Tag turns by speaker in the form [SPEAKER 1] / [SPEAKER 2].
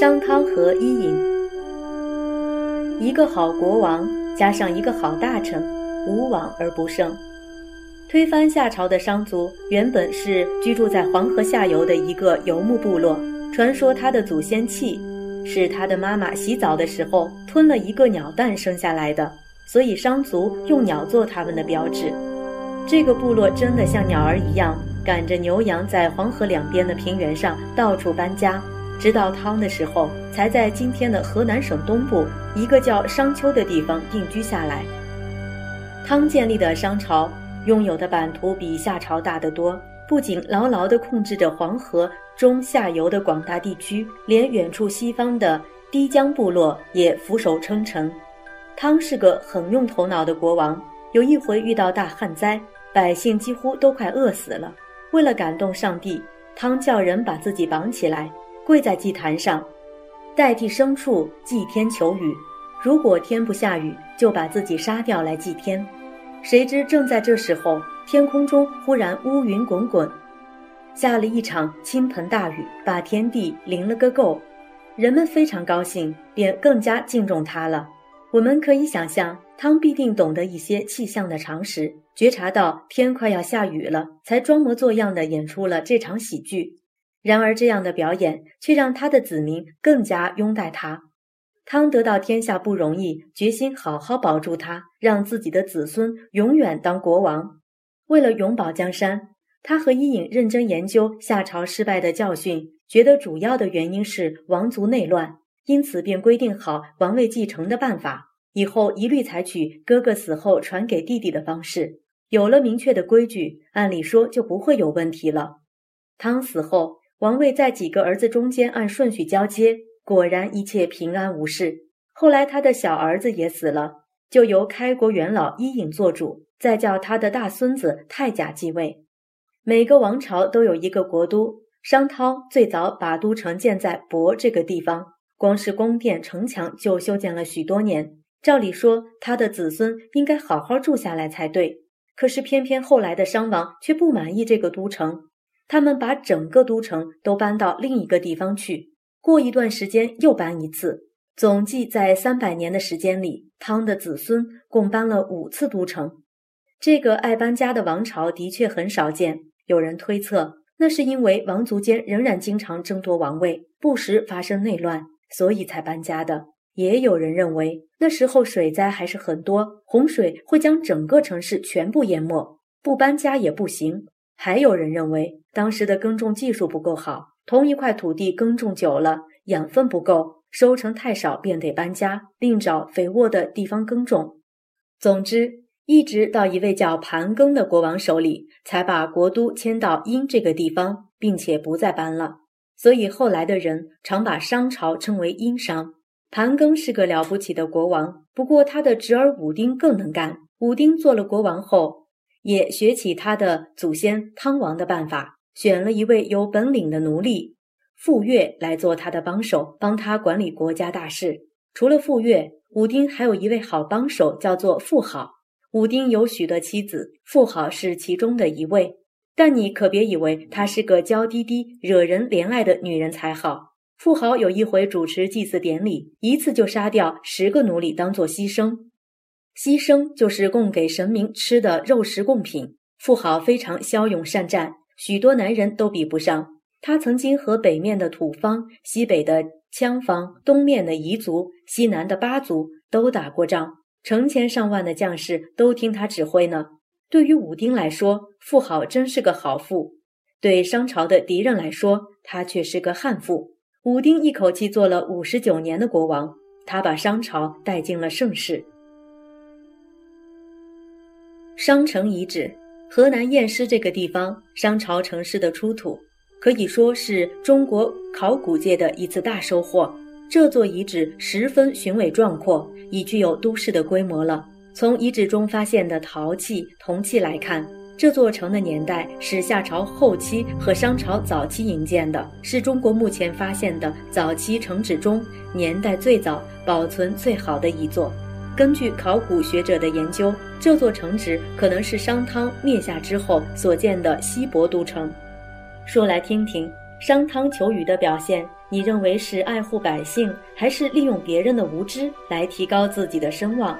[SPEAKER 1] 商汤和伊尹，一个好国王加上一个好大臣，无往而不胜。推翻夏朝的商族原本是居住在黄河下游的一个游牧部落，传说他的祖先契是他的妈妈洗澡的时候吞了一个鸟蛋生下来的，所以商族用鸟做他们的标志。这个部落真的像鸟儿一样，赶着牛羊在黄河两边的平原上到处搬家。直到汤的时候，才在今天的河南省东部一个叫商丘的地方定居下来。汤建立的商朝拥有的版图比夏朝大得多，不仅牢牢地控制着黄河中下游的广大地区，连远处西方的堤江部落也俯首称臣。汤是个很用头脑的国王，有一回遇到大旱灾，百姓几乎都快饿死了。为了感动上帝，汤叫人把自己绑起来。跪在祭坛上，代替牲畜祭天求雨。如果天不下雨，就把自己杀掉来祭天。谁知正在这时候，天空中忽然乌云滚滚，下了一场倾盆大雨，把天地淋了个够。人们非常高兴，便更加敬重他了。我们可以想象，汤必定懂得一些气象的常识，觉察到天快要下雨了，才装模作样的演出了这场喜剧。然而，这样的表演却让他的子民更加拥戴他。汤得到天下不容易，决心好好保住他，让自己的子孙永远当国王。为了永保江山，他和伊尹认真研究夏朝失败的教训，觉得主要的原因是王族内乱，因此便规定好王位继承的办法，以后一律采取哥哥死后传给弟弟的方式。有了明确的规矩，按理说就不会有问题了。汤死后。王位在几个儿子中间按顺序交接，果然一切平安无事。后来他的小儿子也死了，就由开国元老伊尹做主，再叫他的大孙子太甲继位。每个王朝都有一个国都，商汤最早把都城建在亳这个地方，光是宫殿城墙就修建了许多年。照理说，他的子孙应该好好住下来才对，可是偏偏后来的商王却不满意这个都城。他们把整个都城都搬到另一个地方去，过一段时间又搬一次。总计在三百年的时间里，汤的子孙共搬了五次都城。这个爱搬家的王朝的确很少见。有人推测，那是因为王族间仍然经常争夺王位，不时发生内乱，所以才搬家的。也有人认为，那时候水灾还是很多，洪水会将整个城市全部淹没，不搬家也不行。还有人认为，当时的耕种技术不够好，同一块土地耕种久了，养分不够，收成太少，便得搬家，另找肥沃的地方耕种。总之，一直到一位叫盘庚的国王手里，才把国都迁到殷这个地方，并且不再搬了。所以后来的人常把商朝称为殷商。盘庚是个了不起的国王，不过他的侄儿武丁更能干。武丁做了国王后。也学起他的祖先汤王的办法，选了一位有本领的奴隶傅说来做他的帮手，帮他管理国家大事。除了傅说，武丁还有一位好帮手，叫做傅好。武丁有许多妻子，傅好是其中的一位。但你可别以为她是个娇滴滴、惹人怜爱的女人才好。傅好有一回主持祭祀典礼，一次就杀掉十个奴隶当做牺牲。牺牲就是供给神明吃的肉食贡品。富豪非常骁勇善战，许多男人都比不上。他曾经和北面的土方、西北的羌方、东面的彝族、西南的巴族都打过仗，成千上万的将士都听他指挥呢。对于武丁来说，富豪真是个好父；对商朝的敌人来说，他却是个悍妇。武丁一口气做了五十九年的国王，他把商朝带进了盛世。商城遗址，河南偃师这个地方，商朝城市的出土，可以说是中国考古界的一次大收获。这座遗址十分雄伟壮阔，已具有都市的规模了。从遗址中发现的陶器、铜器来看，这座城的年代是夏朝后期和商朝早期营建的，是中国目前发现的早期城址中年代最早、保存最好的一座。根据考古学者的研究，这座城址可能是商汤灭夏之后所建的西伯都城。说来听听，商汤求雨的表现，你认为是爱护百姓，还是利用别人的无知来提高自己的声望？